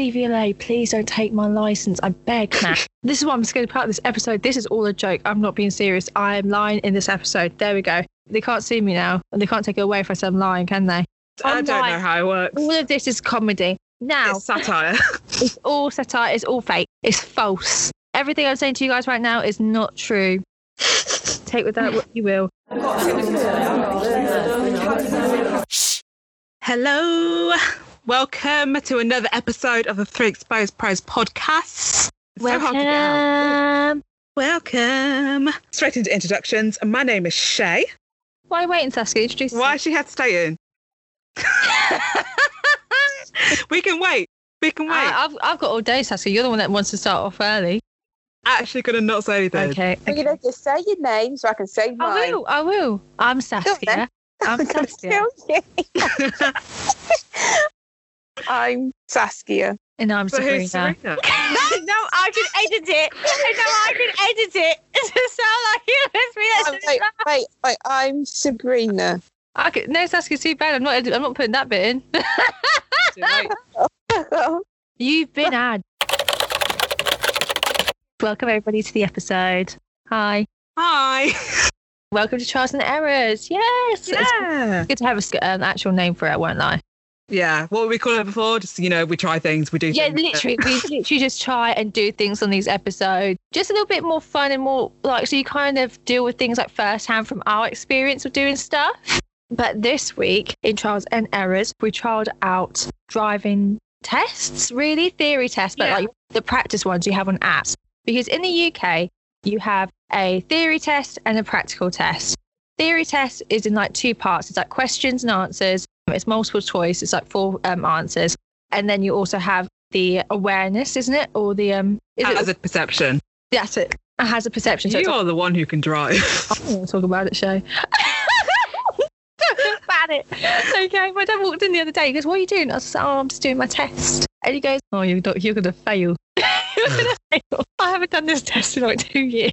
DVLA, please don't take my license. I beg now. this is what I'm just going to part of this episode. This is all a joke. I'm not being serious. I am lying in this episode. There we go. They can't see me now, and they can't take it away if I say I'm lying, can they? I I'm don't lying. know how it works. All of this is comedy. Now, It's satire. it's all satire. It's all fake. It's false. Everything I'm saying to you guys right now is not true. Take with that what you will. Hello. Welcome to another episode of the Three Exposed Pros podcast. It's so hard to get out. Welcome. Welcome. Straight into introductions. My name is Shay. Why are you waiting, Saskia? Introduce Why she had to stay in? we can wait. We can wait. I, I've, I've got all day, Saskia. You're the one that wants to start off early. I actually, gonna not say anything. Okay. You're okay. gonna just say your name so I can say mine. I will. I will. I'm Saskia. I'm I'm gonna Saskia. tell you. I'm Saskia. And I'm So who's Sabrina. Serena? no, I can edit it. I know I can edit it to sound like you. It's me. Oh, That's wait, wait, wait, I'm Sabrina. I can, no, Saskia's too bad. I'm not. I'm not putting that bit in. You've been ad. Welcome everybody to the episode. Hi. Hi. Welcome to Trials and Errors. Yes. It's Yeah. good to have a s- an actual name for it, won't I? Yeah. What we call it before? Just you know, we try things. We do. Yeah, things. literally. We literally just try and do things on these episodes. Just a little bit more fun and more like so you kind of deal with things like firsthand from our experience of doing stuff. But this week in Trials and Errors, we trialed out driving tests, really theory tests, but Yeah. like the practice ones you have on apps. Because in the UK, you have a theory test and a practical test. Theory test is in like two parts. It's like questions and answers. It's multiple choice. It's like four um, answers, and then you also have the awareness, isn't it? Or the um, is As it? a perception. That's it. It has a perception. So You are the one who can drive. I want to talk about it, Shay. About it. Okay, my dad walked in the other day. He goes, "What are you doing?" I was like, "Oh, I'm just doing my test." And he goes, "Oh, you're you're gonna fail. you're gonna fail. I haven't done this test in like two years.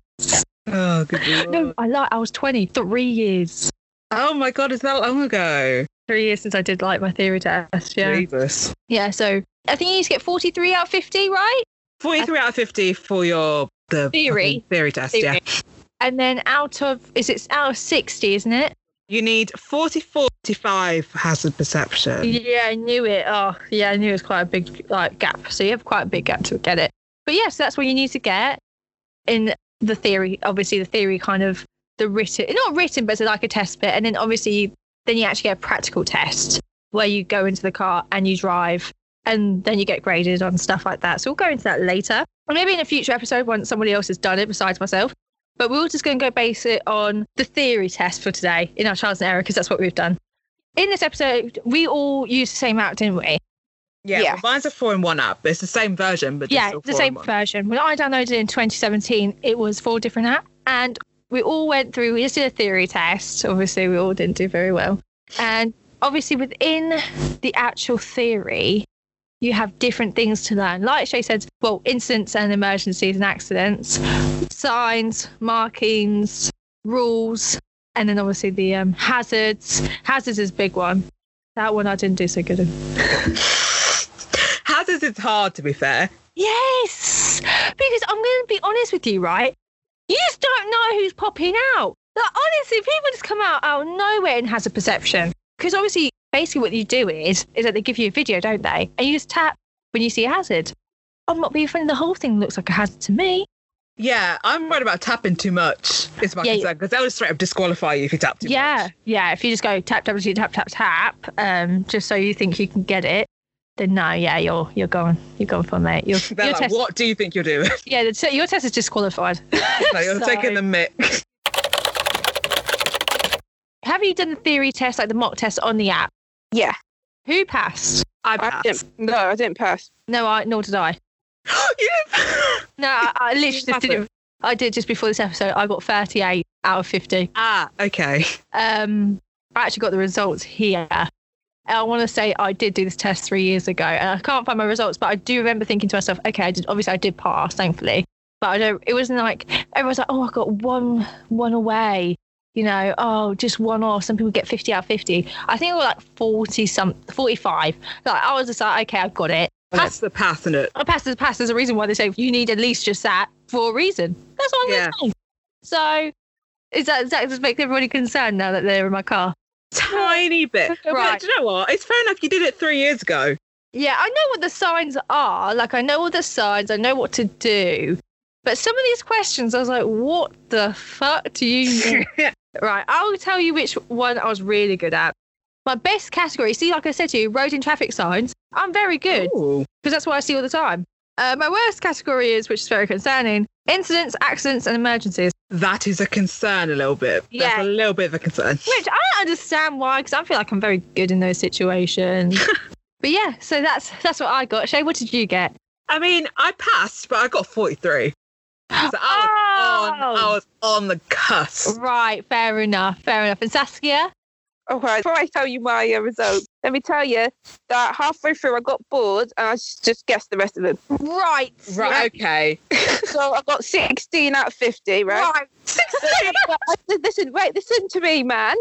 oh, good No, I like. I was 20, three years, Oh my god, is that long ago? Three years since I did like my theory test. Yeah, Jesus. yeah. So I think you need to get 43 out of 50, right? 43 out of 50 for your the Theory. theory test, yeah. And then out of is it out of 60, isn't it? You need 40 45 hazard perception. Yeah, I knew it. Oh, yeah, I knew it was quite a big like gap. So you have quite a big gap to get it. But yes, that's what you need to get in the theory. Obviously, the theory kind of the written, not written, but it's like a test bit. And then obviously, then you actually get a practical test where you go into the car and you drive, and then you get graded on stuff like that. So we'll go into that later, or maybe in a future episode once somebody else has done it besides myself. But we're just going to go base it on the theory test for today in our trials and error because that's what we've done. In this episode, we all used the same app, didn't we? Yeah, Yeah. well, mine's a four in one app. It's the same version, but yeah, still the four in same one. version. When I downloaded it in 2017, it was four different apps. And we all went through, we just did a theory test. Obviously, we all didn't do very well. And obviously, within the actual theory, you have different things to learn. Like Shay said, well, incidents and emergencies and accidents, signs, markings, rules, and then obviously the um, hazards. Hazards is a big one. That one I didn't do so good in. Hazards is hard, to be fair. Yes, because I'm going to be honest with you, right? You just don't know who's popping out. Like honestly, people just come out out of nowhere and has a perception. Because obviously, basically, what you do is is that they give you a video, don't they? And you just tap when you see a hazard. I'm not being funny. The whole thing looks like a hazard to me. Yeah, I'm worried about tapping too much. Is my Yeah, concern because they'll straight up disqualify you if you tap too yeah, much. Yeah, yeah. If you just go tap tap tap tap tap, um, just so you think you can get it, then no, yeah, you're you're going you're going for it, mate. Your, They're your like, test, what do you think you're doing? yeah, the, your test is disqualified. no, you're So- taking the mic. Have you done the theory test, like the mock test on the app? Yeah, Who passed? I I passed. didn't. No, I didn't pass. No, I nor did I. you didn't- No, I, I literally just did it. I did just before this episode. I got 38 out of 50. ah, okay. Um, I actually got the results here. I want to say I did do this test three years ago, and I can't find my results, but I do remember thinking to myself, okay, I did. Obviously, I did pass, thankfully, but I don't. It wasn't like everyone's like, oh, I got one one away. You know, oh, just one off. Some people get 50 out of 50. I think it was like 40 some 45. Like I was just like, okay, I've got it. Pass the pass in it. A pass is a pass. There's a reason why they say you need at least just that for a reason. That's what I'm Yeah. going to say. So, is that, does that just make everybody concerned now that they're in my car? Tiny bit. Right. Right. Do you know what? It's fair enough. You did it three years ago. Yeah, I know what the signs are. Like, I know all the signs. I know what to do. But some of these questions, I was like, what the fuck do you mean? right, I'll tell you which one I was really good at. My best category, see, like I said to you, road and traffic signs. I'm very good because that's what I see all the time. Uh, my worst category is, which is very concerning, incidents, accidents, and emergencies. That is a concern a little bit. Yeah. That's a little bit of a concern. Which I don't understand why, because I feel like I'm very good in those situations. but yeah, so that's that's what I got. Shay, what did you get? I mean, I passed, but I got 43. So I was, on, I Oh! was on the cusp. Right, fair enough, fair enough. And Saskia? All right. Before I tell you my uh, results, let me tell you that halfway through I got bored and I just, just guessed the rest of them. Right. Right, okay. So I got 16 out of 50, right? Right. But I- listen, wait, listen to me, man.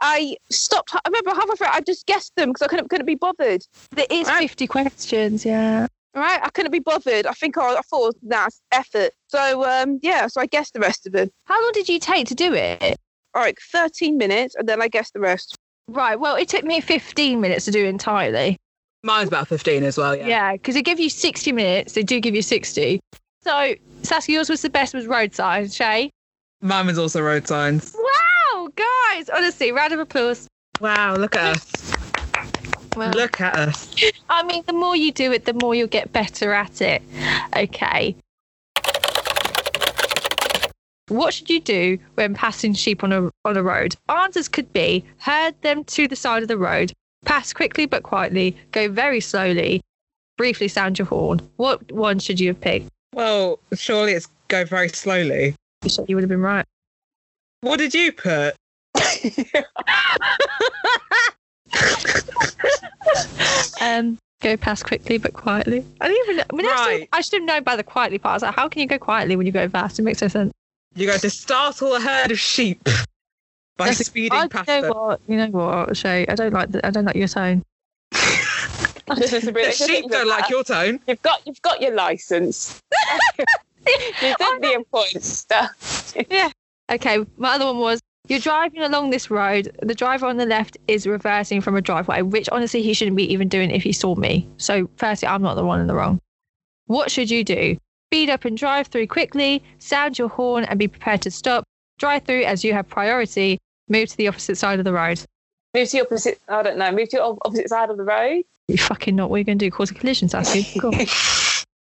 I stopped. I remember halfway through, I just guessed them because I couldn't, couldn't be bothered. There is Right. 50 questions, yeah. Right? I couldn't be bothered. I think I, I thought, nah, it's effort. So, um, yeah, so I guessed the rest of them. How long did you take to do it? All right, 13 minutes, and then I guess the rest. Right, well, it took me 15 minutes to do entirely. Mine's about 15 as well, yeah. Yeah, because they give you 60 minutes. They do give you 60. So, Saskia, yours was the best, was road signs, Shay? Mine was also road signs. Wow, guys, honestly, round of applause. Wow, look at us. Well, Look at us. I mean, the more you do it, the more you'll get better at it. Okay. What should you do when passing sheep on a on a road? Answers could be herd them to the side of the road, pass quickly but quietly, go very slowly, briefly sound your horn. What one should you have picked? Well, surely it's go very slowly. You said you would have been right. What did you put? Um, go past quickly but quietly. I didn't even. I mean, I, should, I should have known by the quietly part. I was like, how can you go quietly when you go fast? It makes no sense. You go to startle a herd of sheep by That's a- speeding I, past you know them. what? You know what, Shay? I don't like. The, I don't like your tone. This is really The sheep don't like your tone. You've got you've got your license. You've done the important stuff. Yeah. Okay, my other one was you're driving along this road. The driver on the left is reversing from a driveway, which honestly he shouldn't be even doing if he saw me. So, firstly, I'm not the one in the wrong. What should you do? Speed up and drive through quickly, sound your horn and be prepared to stop. Drive through as you have priority. Move to the opposite side of the road. Move to the opposite. I don't know. Move to the opposite side of the road. You fucking not what are you're going to do? Cause a collision, Saskia. Cool.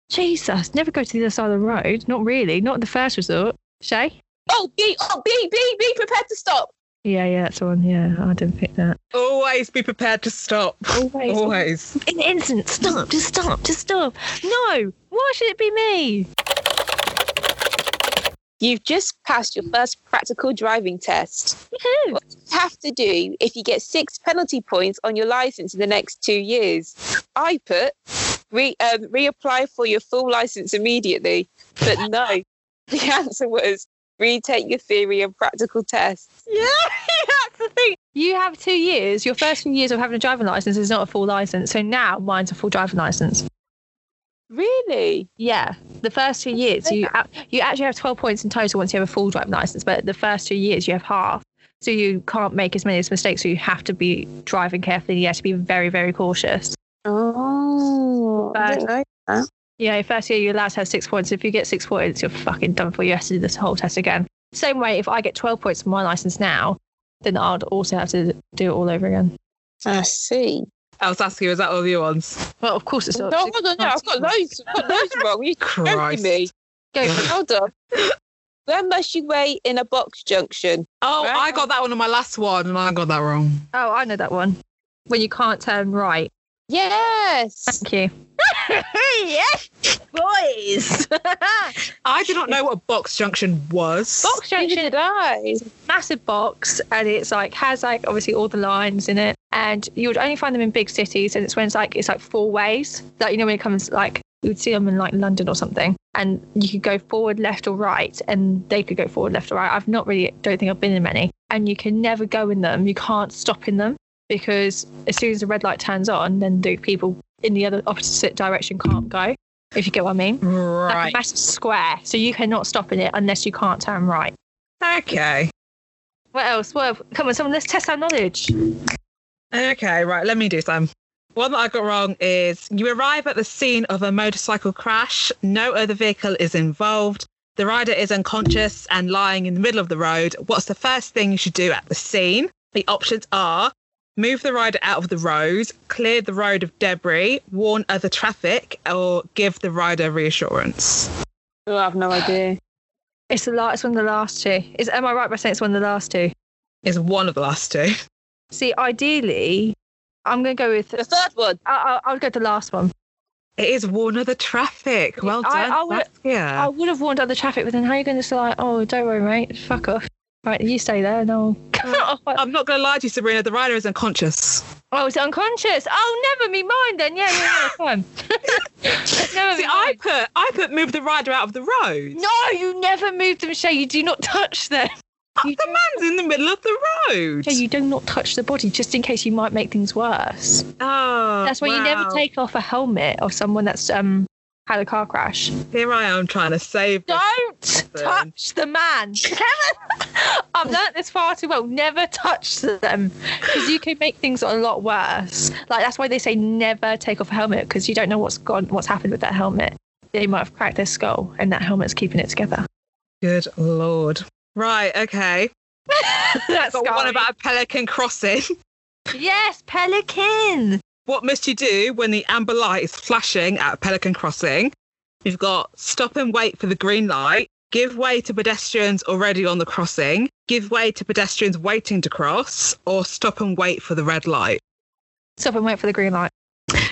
Jesus, never go to the other side of the road. Not really. Not the first resort. Shay? Oh, be oh be be be prepared to stop. Yeah, yeah, that's the one. Yeah, I didn't pick that. Always be prepared to stop. Always. Always. In an instant, stop, just stop, just stop. No, why should it be me? You've just passed your first practical driving test. Woohoo. What do you have to do if you get six penalty points on your license in the next two years? I put re, um, reapply for your full license immediately, but no. The answer was retake your theory and practical tests. Yeah, that's the thing. You have two years. Your first few years of having a driving license is not a full license. So now mine's a full driving license. Really? Yeah, the first two years you you actually have twelve points in total once you have a full driving license, but the first two years you have half. So you can't make as many mistakes. So you have to be driving carefully. You have to be very, very cautious. Oh, I didn't know. Yeah, your first year you're allowed to have six points. If you get six points, you're fucking done for. You have to do this whole test again. Same way, if I get 12 points for my license now, then I'd also have to do it all over again. I see. I was asking, you, is that all your ones? Well, of course it's not. hold on, no, I've got loads. I've got loads wrong. You joking Christ. me? Go. Hold on. When must you wait in a box junction? Oh, Right. I got that one on my last one and I got that wrong. Oh, I know that one. When you can't turn right. Yes. Thank you. yes, boys. I did not know what a box junction was. box junction I. massive box and it's like has like obviously all the lines in it and you would only find them in big cities and it's when it's like it's like four ways like you know when it comes like you would see them in like london or something and you could go forward left or right and they could go forward left or right i've not really don't think i've been in many and you can never go in them you can't stop in them because as soon as the red light turns on then the people in the other opposite direction can't go. If you get what I mean. Like a Right. massive square, so you cannot stop in it unless you can't turn right. Okay. What else? Well, come on, someone, let's test our knowledge. Okay, right. Let me do some. One that I got wrong is you arrive at the scene of a motorcycle crash. No other vehicle is involved. The rider is unconscious and lying in the middle of the road. What's the first thing you should do at the scene? The options are move the rider out of the road, clear the road of debris, warn other traffic, or give the rider reassurance. Oh, I have no idea. It's the last. It's one of the last two. Is am I right by saying it's one of the last two? Is one of the last two. See, ideally, I'm going to go with. The third one. I, I, I'll go with the last one. It is warn other traffic. Well I- done. I would- Saskia. I would have warned other traffic, but then how are you going to say, like, oh, don't worry, mate, fuck off. Right, you stay there, no. oh, I'm not going to lie to you, Sabrina. The rider is unconscious. Oh, it's unconscious. Oh, never me mind then. Yeah, yeah, yeah, fine. never See, I put I put move the rider out of the road. No, you never move them, Shay. You do not touch them. You the man's in the middle of the road. Shay, you do not touch the body just in case you might make things worse. oh, That's why you never take off a helmet of someone that's um had a car crash. Here I am trying to save. this Don't person. Touch the man. I've learnt this far too well. Never touch them because you can make things a lot worse. Like that's why they say never take off a helmet because you don't know what's gone, what's happened with that helmet. They might have cracked their skull, and that helmet's keeping it together. Good lord. Right. Okay. that's Got one about a pelican crossing. yes, pelican. what must you do when the amber light is flashing at a pelican crossing? You've got stop and wait for the green light. Give way to pedestrians already on the crossing. Give way to pedestrians waiting to cross, or stop and wait for the red light. Stop and wait for the green light.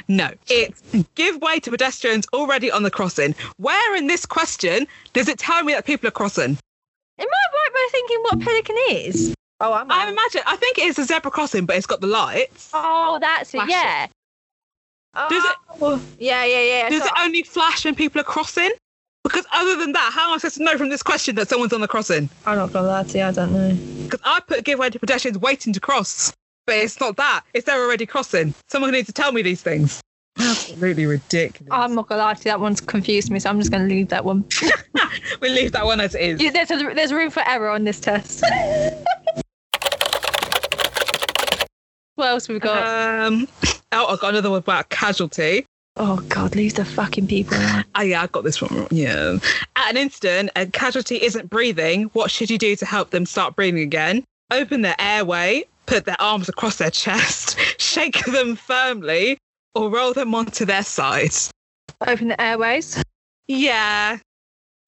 No, it's give way to pedestrians already on the crossing. Where in this question does it tell me that people are crossing? Am I right by thinking what a pelican is? Oh, I'm. I imagine, I think it is a zebra crossing, but it's got the lights. Oh, that's it. It. Yeah. Oh, does it- Oh, Yeah, yeah, yeah. Does So- it only flash when people are crossing? Because other than that, how am I supposed to know from this question that someone's on the crossing? I'm not gonna lie to you. I don't know. Because I put give way to pedestrians waiting to cross, but it's not that. It's they're already crossing. Someone needs to tell me these things. Absolutely ridiculous. I'm not gonna lie to you. That one's confused me, so I'm just gonna leave that one. we'll leave that one as it is. Yeah, there's a, there's room for error on this test. what else have we got? Um, oh, I've got another one about casualty. Oh God, leave the fucking people alone. Oh yeah, I got this one wrong. Yeah. At an instant, a casualty isn't breathing. What should you do to help them start breathing again? Open their airway, put their arms across their chest, shake them firmly, or roll them onto their sides. Open the airways. Yeah.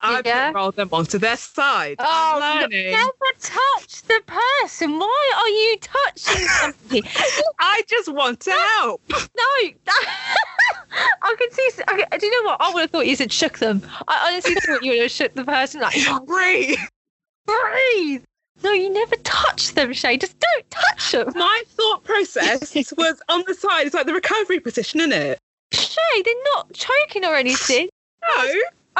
I Yeah. roll them onto their side. Oh, I'm learning. never touch the person. Why are you touching somebody? I just want to help. no, that, I can see. Okay, do you know what? I would have thought you said shook them. I honestly thought you would have shook the person. Like, Breathe. breathe. No, you never touch them, Shay. Just don't touch them. My thought process was on the side. It's like the recovery position, isn't it? Shay, they're not choking or anything. No.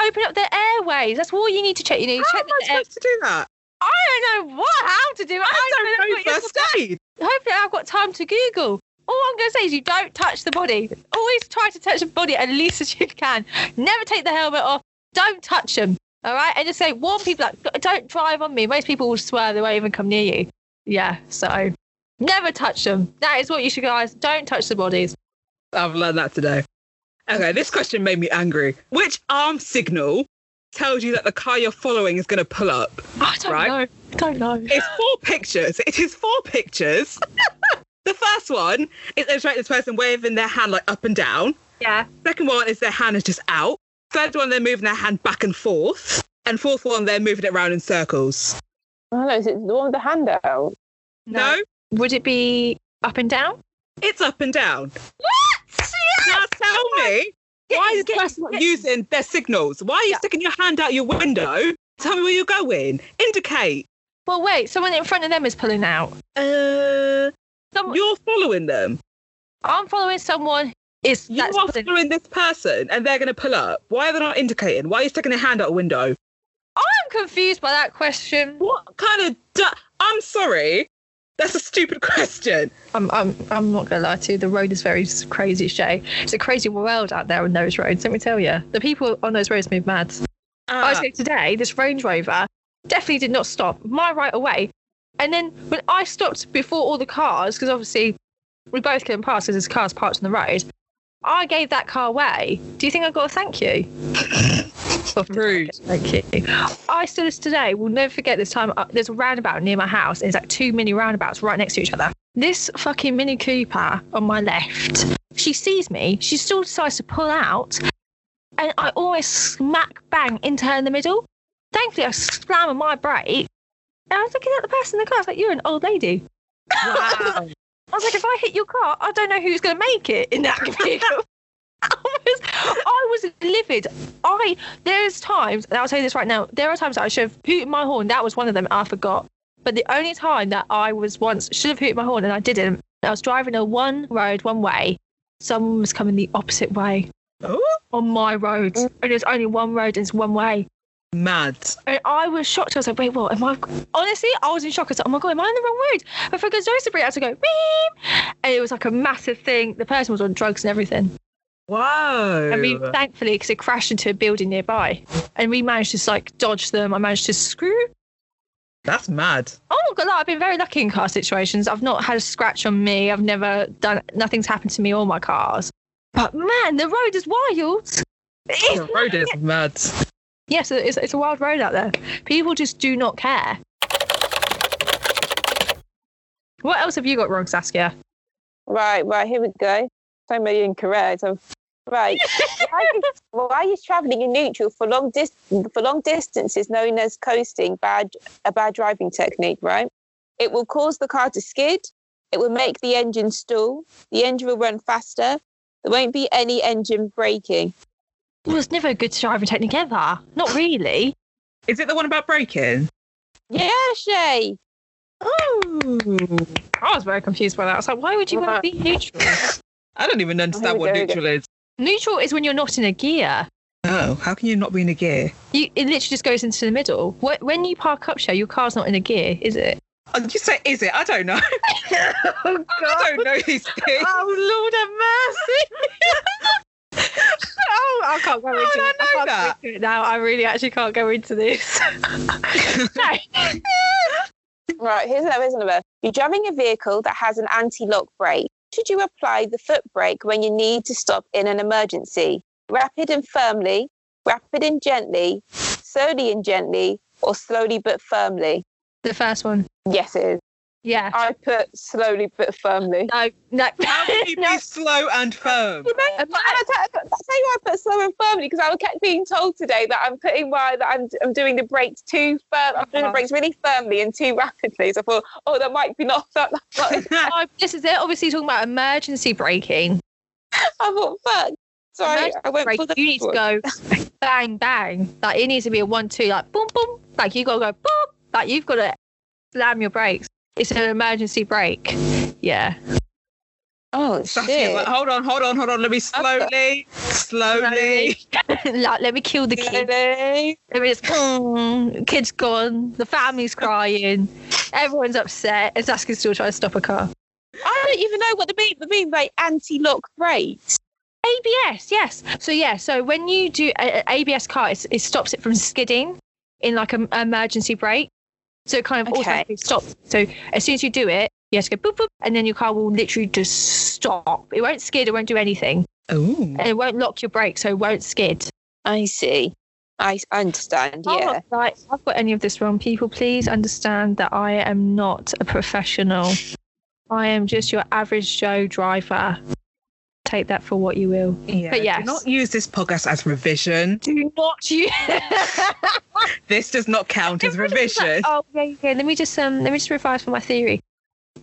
Open up their airways. That's all you need to check. You need to How check am I the air- supposed to do that? I don't know what how to do it. I don't don't know first aid. hopefully I've got time to Google. All I'm going to say is you don't touch the body. Always try to touch the body at least as you can. Never take the helmet off. Don't touch them. All right. And just say, warn people like, don't drive on me. Most people will swear they won't even come near you. Yeah. So never touch them. That is what you should guys. Don't touch the bodies. I've learned that today. Okay, this question made me angry. Which arm signal tells you that the car you're following is going to pull up? I don't Right. know. I don't know. It's four pictures. It is four pictures. the first one is illustrating this person waving their hand like up and down. Yeah. Second one is their hand is just out. Third one, they're moving their hand back and forth. And fourth one, they're moving it around in circles. Oh, no, is it the one with the hand out? No, Would it be up and down? it's up and down. What? Now tell me, why is Get- the person not get- using their signals? Why are you Yeah. sticking your hand out your window? Tell me where you're going. Indicate. Well, wait. Someone in front of them is pulling out. Uh, Someone, you're following them. I'm following someone. Is you are pulling- following this person, and they're going to pull up. Why are they not indicating? Why are you sticking their hand out a window? I'm confused by that question. What kind of? Du- I'm sorry. That's a stupid question. I'm, I'm, I'm not gonna lie to you. The road is very crazy, Shay. It's a crazy world out there on those roads. Let me tell you, the people on those roads move mad. I was Ah, going today. This Range Rover definitely did not stop my right away, and then when I stopped before all the cars, because obviously we both couldn't pass because there's cars parked on the road. I gave that car way. Do you think I got a thank you? Rude. Thank you. I still to today will never forget this time. Uh, there's a roundabout near my house. And it's like two mini roundabouts right next to each other. This fucking Mini Cooper on my left. She sees me. She still decides to pull out, and I almost smack bang into her in the middle. Thankfully, I slam on my brake. And I was looking at the person in the car. I was like, "You're an old lady." wow. I was like, if I hit your car, I don't know who's going to make it in that vehicle. I was, I was livid. I there's times, and I'll tell you this right now. There are times that I should have hooted my horn. That was one of them. I forgot. But the only time that I was once should have hooted my horn and I didn't. I was driving a one road, one way. Someone was coming the opposite way Oh, on my road, and there's only one road and it's one way. Mad. And I was shocked. I was like, wait, what? Am I? Honestly, I was in shock. I was like, oh my God, am I on the wrong road? But if I go Joseph I had to go, beep. And it was like a massive thing. The person was on drugs and everything. Whoa. I mean, thankfully, because it crashed into a building nearby. And we managed to like dodge them. I managed to screw. That's mad. Oh, God, like, I've been very lucky in car situations. I've not had a scratch on me. I've never done, nothing's happened to me or my cars. But man, the road is wild. The road is mad. Yes, it's, it's a wild road out there. People just do not care. What else have you got wrong, Saskia? Right, right, here we go. So many incorrect. I'm, right. why, is, why is travelling in neutral for long dis- for long distances known as coasting bad a bad driving technique, right? It will cause the car to skid, it will make the engine stall, the engine will run faster, there won't be any engine braking. Well, it's never a good driving technique ever. Not really. Is it the one about braking? Yeah, Shay. Oh. I was very confused by that. I was like, why would you want to be neutral? I don't even understand what go, here we neutral is. neutral is when you're not in a gear. Oh, how can you not be in a gear? You, it literally just goes into the middle. Wh- When you park up, show your car's not in a gear, is it? Oh, you say, is it? I don't know. oh I don't know these oh, things. Oh Lord have mercy! oh, I can't go How into would I it. know can't that? go into it now. I really actually can't go into this. Right, here's another, here's another. You're driving a vehicle that has an anti-lock brake. Should you apply the foot brake when you need to stop in an emergency? Rapid and firmly, rapid and gently, slowly and gently, or slowly but firmly? The first one. Yes, it is. Yeah. I put slowly but firmly. No, no. How can you no. be slow and firm? You know, but I tell, you why I put slow and firmly because I kept being told today that I'm putting why that I'm, I'm doing the brakes too firm. I'm doing the Uh-huh. brakes really firmly and too rapidly. So I thought, oh, that might be not that. That's not Oh, this is it. Obviously, talking about emergency braking. I thought, fuck. So I, Emergency I went brake, for the you need to go bang, bang. Like, it needs to be a one, two, like, boom, boom. Like, you got to go boom. Like, you've got to slam your brakes. It's an emergency brake. Yeah. Oh, Saskia, shit. like, hold on, hold on, hold on. Let me slowly, slowly. like, let me kill the kid. Really? Let me just, mm, kid's gone. The family's crying. Everyone's upset. And Saskia's still trying to stop a car. I don't even know what the mean, the mean by anti-lock brakes. ABS, yes. So yeah, so when you do a, a ABS car, it's, it stops it from skidding in like an emergency brake. So it kind of Okay. automatically stops. So as soon as you do it, you have to go boop boop, and then your car will literally just stop. It won't skid. It won't do anything, Oh. and it won't lock your brake, so it won't skid. I see. I I understand. I'm Yeah. not like I've got any of this wrong. People, please understand that I am not a professional. I am just your average Joe driver. Take that for what you will. Yeah, But yes. Do not use this podcast as revision. Do not you. This does not count as revision. Oh yeah, yeah. Let me just um, let me just revise for my theory.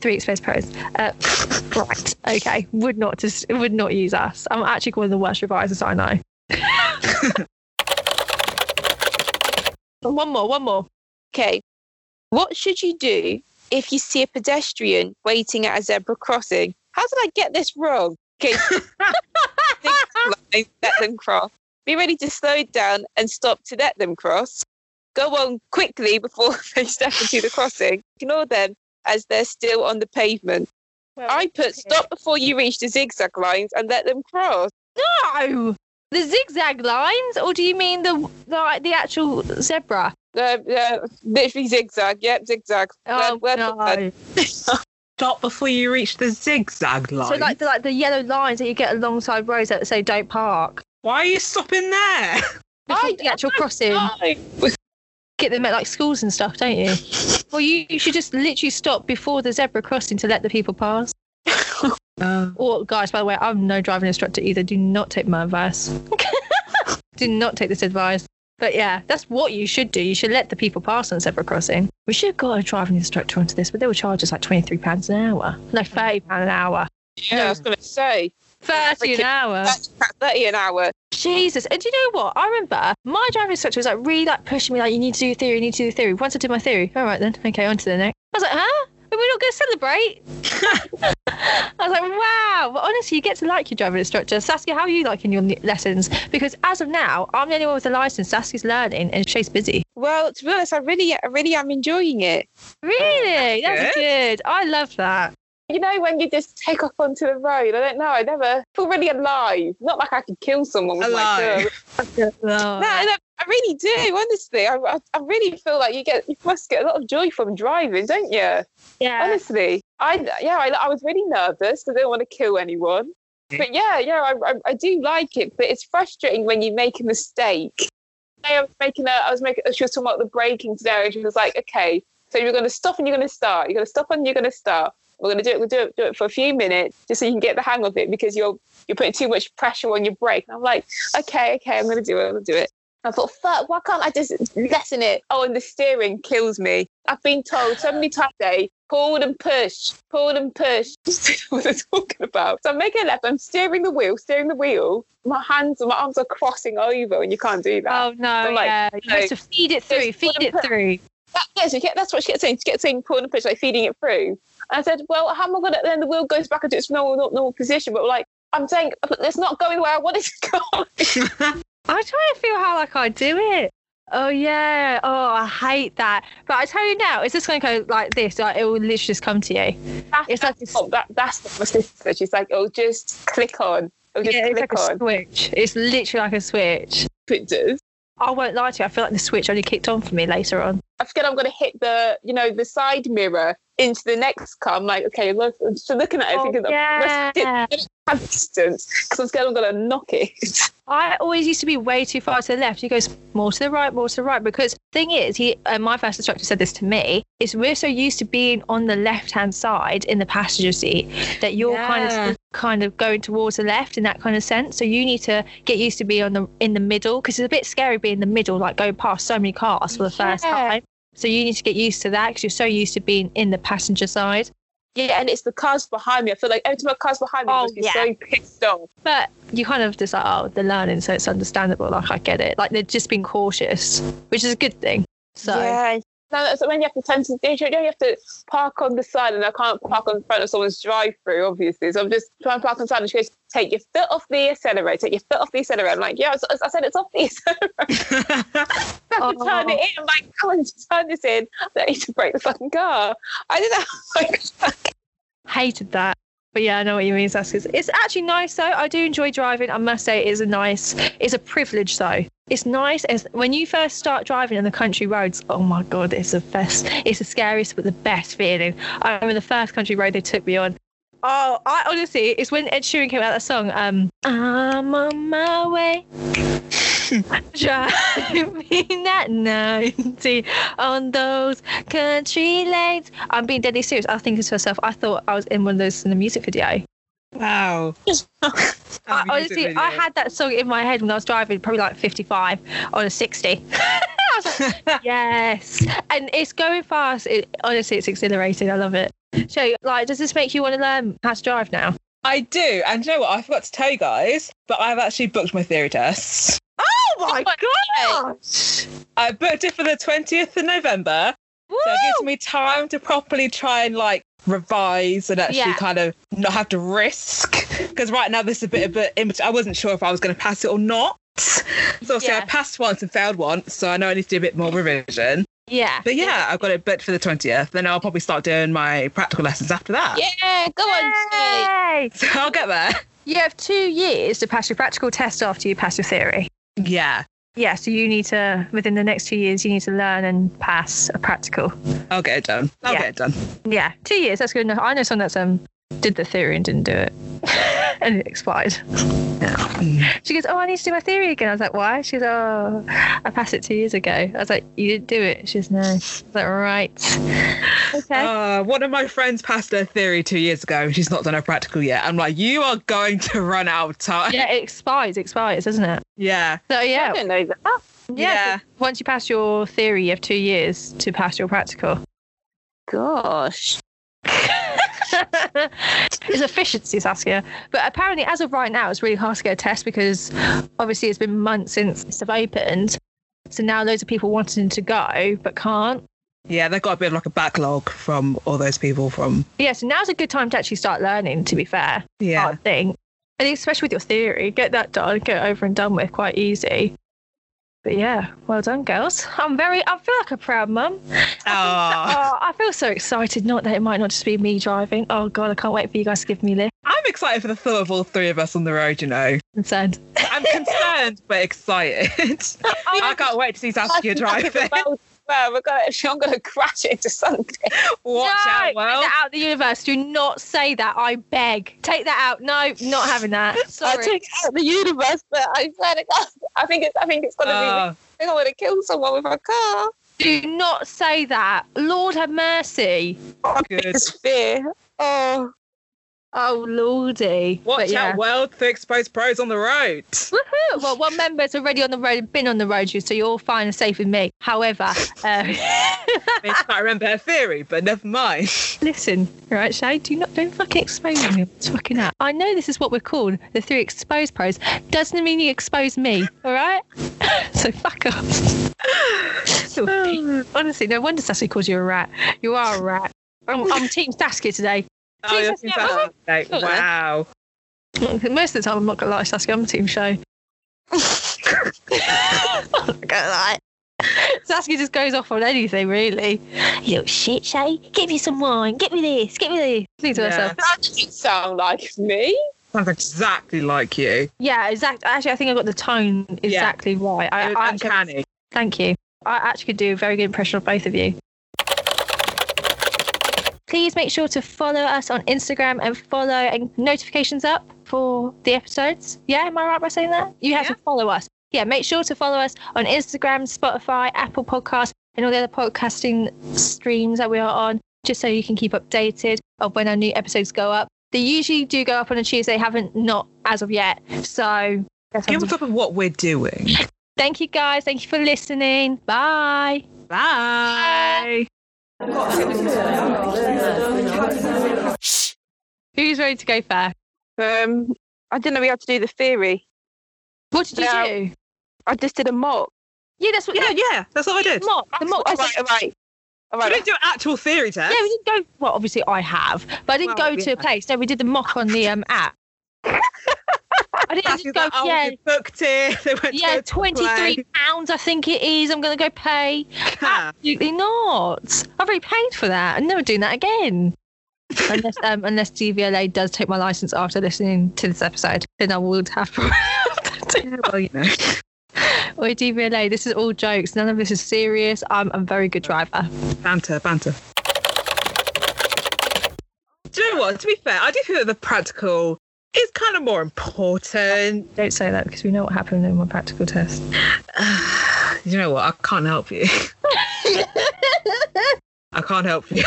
Three exposed pros. Uh, right. Okay. Would not just would not use us. I'm actually one of the worst revisers I know. one more. One more. Okay. What should you do if you see a pedestrian waiting at a zebra crossing? How did I get this wrong? Okay. Line, let them cross. Be ready to slow down and stop to let them cross. Go on quickly before they step into the crossing. Ignore them as they're still on the pavement. Well, I put stop before you reach the zigzag lines and let them cross. No, the zigzag lines, or do you mean the the, the actual zebra? Uh, uh, literally zigzag. Yep, zigzag. Oh for word. no! Stop before you reach the zigzag line. So like the like the yellow lines that you get alongside roads that say "Don't park." Why are you stopping there? Before I- the actual crossing, get them at like schools and stuff, don't you? well, you, you should just literally stop before the zebra crossing to let the people pass. Uh, Or guys, by the way, I'm no driving instructor either. Do not take my advice. Do not take this advice. But yeah, that's what you should do. You should let the people pass on zebra crossing. We should have got a driving instructor onto this, but they will charge us like twenty-three pounds an hour. No, thirty pound an hour. Yeah, I was going to say. Thirty an hour. 30 an hour. Jesus. And do you know what? I remember my driving instructor was like really like pushing me like you need to do your theory, you need to do theory. Once I did my theory, all right then, okay, on to the next. I was like, huh? Are we not going to celebrate? I was like, wow. But honestly, you get to like your driving instructor. Saskia, how are you liking your lessons? Because as of now, I'm the only one with a license. Saskia's learning and she's busy. Well, to be honest, I really, I really am enjoying it. Really? That's Good. good. I love that. You know, when you just take off onto the road, I don't know, I never feel really alive. Not like I could kill someone with my Alive. car. Oh. No, no, I really do, honestly. I, I, I really feel like you get, you must get a lot of joy from driving, don't you? Yeah. Honestly, I, yeah, I, I was really nervous because I don't want to kill anyone. Mm. But yeah, yeah, I, I, I do like it, but it's frustrating when you make a mistake. I was making a, I was making, she was talking about the braking today, and she was like, okay, so you're going to stop and you're going to start. You're going to stop and you're going to start. We're going to do it. We'll do it, do it for a few minutes just so you can get the hang of it because you're you're putting too much pressure on your brake. And I'm like, okay, okay, I'm going to do it. I'm going to do it. I thought, fuck, why can't I just lessen it? Oh, and the steering kills me. I've been told so many times today, pull and push, pull and push. what they're talking about. So I'm making a left, I'm steering the wheel, steering the wheel. My hands and my arms are crossing over, and you can't do that. Oh no! I'm like, yeah, you have to feed it through. Feed it them- through. That, yeah, so she kept, that's what she kept saying. She kept saying pull and push, like feeding it through. And I said, well, how am I going to, then the wheel goes back into its normal, normal position. But like, I'm saying, it's not going where I want it to go. I try to feel how like I do it. Oh yeah. Oh, I hate that. But I tell you now, it's just going to go like this. Like, it will literally just come to you. That's, It's like that's, a- what- that, that's what my sister said. She's like, oh, just click on. It'll just Yeah, it's click like a switch. It's literally like a switch. It does. I won't lie to you. I feel like the switch only kicked on for me later on. I forget I'm going to hit the, you know, the side mirror into the next car. I'm like, okay, look, so looking at it, Oh, thinking, yeah. let's have distance because I'm scared I'm going to knock it. I always used to be way too far to the left. He goes more to the right, more to the right. Because thing is, he and my first instructor said this to me: is we're so used to being on the left hand side in the passenger seat that you're kind of kind of going towards the left in that kind of sense. So you need to get used to being on the in the middle because it's a bit scary being in the middle, like going past so many cars for the first time. So you need to get used to that because you're so used to being in the passenger side. Yeah, and it's the cars behind me. I feel like every time a car's behind me, Oh, I must be yeah. so pissed off. But you kind of just like, oh, they're learning, so it's understandable. Like I get it. Like they're just being cautious, which is a good thing. So Yeah. No, so when you have to tend to, you don't have to park on the side, and I can't park on front of someone's drive-through, obviously. So I'm just trying to park on the side, and she goes, "Take your foot off the accelerator. Take your foot off the accelerator." I'm like, "Yeah," I said it's off the accelerator. I have to turn it in. I'm like, "Come on, just turn this in." I need to break the fucking car. I did that. Like, hated that. But yeah, I know what you mean. It's actually nice though. I do enjoy driving. I must say, it is a nice. It's a privilege though. It's nice as when you first start driving on the country roads. Oh my god, it's the best. It's the scariest but the best feeling. I remember the first country road they took me on. Oh, I honestly, it's when Ed Sheeran came out that song. Um, I'm on my way. Driving that 90 on those country lanes. I'm being deadly serious. I was thinking to myself, I thought I was in one of those in the music video. Wow. I, honestly, I had that song in my head when I was driving, probably like 55 on a 60. I was like, yes. And it's going fast. It, honestly, it's exhilarating. I love it. So, like, does this make you want to learn how to drive now? I do. And you know what? I forgot to tell you guys, but I've actually booked my theory tests. Oh, oh my God. gosh! I booked it for the 20th of November. So it gives me time to properly try and like revise and actually Yeah. kind of not have to risk. Because right now this is a bit of a in I wasn't sure if I was going to pass it or not. So obviously Yeah. I passed once and failed once, so I know I need to do a bit more revision. Yeah. But yeah, I've got it booked for the 20th. Then I'll probably start doing my practical lessons after that. Yeah, go on, Shay. Yay! So I'll get there. You have two years to pass your practical test after you pass your theory. Yeah, Yeah, so you need to, within the next two years, you need to learn and pass a practical. I'll get it done. I'll Yeah. get it done. Yeah, two years, that's good enough. I know someone that's um did the theory and didn't do it. and it expired. Mm. She goes, Oh, I need to do my theory again. I was like, Why? She goes, Oh, I passed it two years ago. I was like, You didn't do it. She goes, No. I was like, Right. Okay. Uh, one of my friends passed her theory two years ago and she's not done her practical yet. I'm like, you are going to run out of time. yeah, it expires, it expires, doesn't it? Yeah. So I yeah. don't know that. Yeah. Yeah. Once you pass your theory, you have two years to pass your practical. Gosh. it's efficiency, Saskia. But apparently, as of right now, it's really hard to get a test because obviously it's been months since it's opened. So now loads of people wanting to go but can't. Yeah, they've got a bit of like a backlog from all those people from. Yeah, so now's a good time to actually start learning, to be fair. Yeah. I think. And especially with your theory, get that done, get over and done with quite easy. But yeah, well done, girls. I'm very, I feel like a proud mum. Aw. Oh, I feel so excited. Not that it might not just be me driving. Oh God, I can't wait for you guys to give me a lift. I'm excited for the thought of all three of us on the road, you know. Concerned. I'm concerned but excited. I can't wait to see Saskia driving. Well, we're gonna, I'm going to crash into something. Watch no, out, Take well. that out of the universe. Do not say that. I beg. Take that out. No, not having that. I Sorry. took it out of the universe, but I swear to God, I think it's, I think it's going to be. Uh, I think I want to kill someone with a car. Do not say that. Lord have mercy. good. It's fear. Oh, Oh lordy. Watch yeah. out, world, for exposed pros on the road. Woohoo! Well, one member's already on the road, been on the road, so you're all fine and safe with me. However, um, I mean, I can't remember her theory, but never mind. listen, right, Shay, do not don't fucking expose me. It's fucking up. I know this is what we're called, the three exposed pros. Doesn't mean you expose me, all right? so fuck off. Honestly, no wonder Saskia calls you a rat. You are a rat. I'm, I'm Team Saskia today. Oh, you're Jesus, too yeah. fast. Like, wow. Most of the time, I'm not gonna lie, Saskia. I'm Team Show. I'm not gonna lie. Saskia just goes off on anything, really. You little shit, Shay. Get me some wine. Get me this. Get me this. Think to Yeah. herself. that doesn't sound like me. Sounds exactly like you. Yeah, exactly. Actually, I think I got the tone exactly right. I, It was I actually, uncanny. thank you. I actually could do a very good impression of both of you. Please make sure to follow us on Instagram and follow and notifications up for the episodes. Yeah, am I right by saying that? You have Yeah. to follow us. Yeah, make sure to follow us on Instagram, Spotify, Apple Podcasts, and all the other podcasting streams that we are on, just so you can keep updated of when our new episodes go up. They usually do go up on a Tuesday, haven't not as of yet. So Keep on top of what we're doing. Thank you guys. Thank you for listening. Bye. Bye. Who's ready to go first? Um, I didn't know we had to do the theory. What did you Yeah. do? I just did a mock. Yeah, that's what. Yeah, yeah, that's what I did. The mock. The mock. All test. right, all right, We didn't do an actual theory test. Yeah, we didn't go. Well, obviously I have, but I didn't Well, go to a place. No, we did the mock on the um app. I didn't just go. yeah, booked it. They went yeah, to twenty three play. pounds. I think it is. I'm gonna go pay. Absolutely not. I've already paid for that. I'm never doing that again. unless um, unless DVLA does take my license after listening to this episode, then I would have. Yeah, well, you know. Oi, DVLA, this is all jokes. None of this is serious. I'm a very good driver. Banter, banter. Do you know what? To be fair, I do feel that the practical is kind of more important. Don't say that because we know what happened in my practical test. you know what? I can't help you. I can't help you.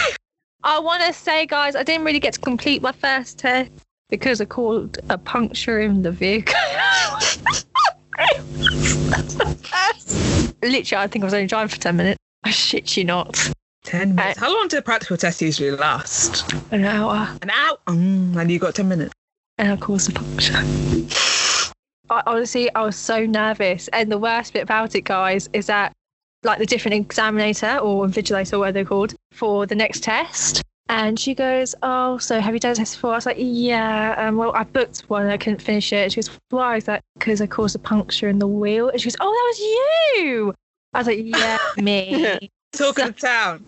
I want to say, guys, I didn't really get to complete my first test because I called a puncture in the vehicle. Literally, I think I was only driving for 10 minutes. I shit you not. Ten minutes. How long do the practical tests usually last? An hour. An hour. Mm, and you got ten minutes. And I caused a puncture. I, honestly, I was so nervous. And the worst bit about it, guys, is that like the different examinator or invigilator, whatever they're called, for the next test. And she goes, Oh, so have you done a test before? I was like, Yeah. Um, well, I booked one and I couldn't finish it. She goes, Why? Is that because I caused a puncture in the wheel? And she goes, Oh, that was you. I was like, Yeah, me. Talk of the town.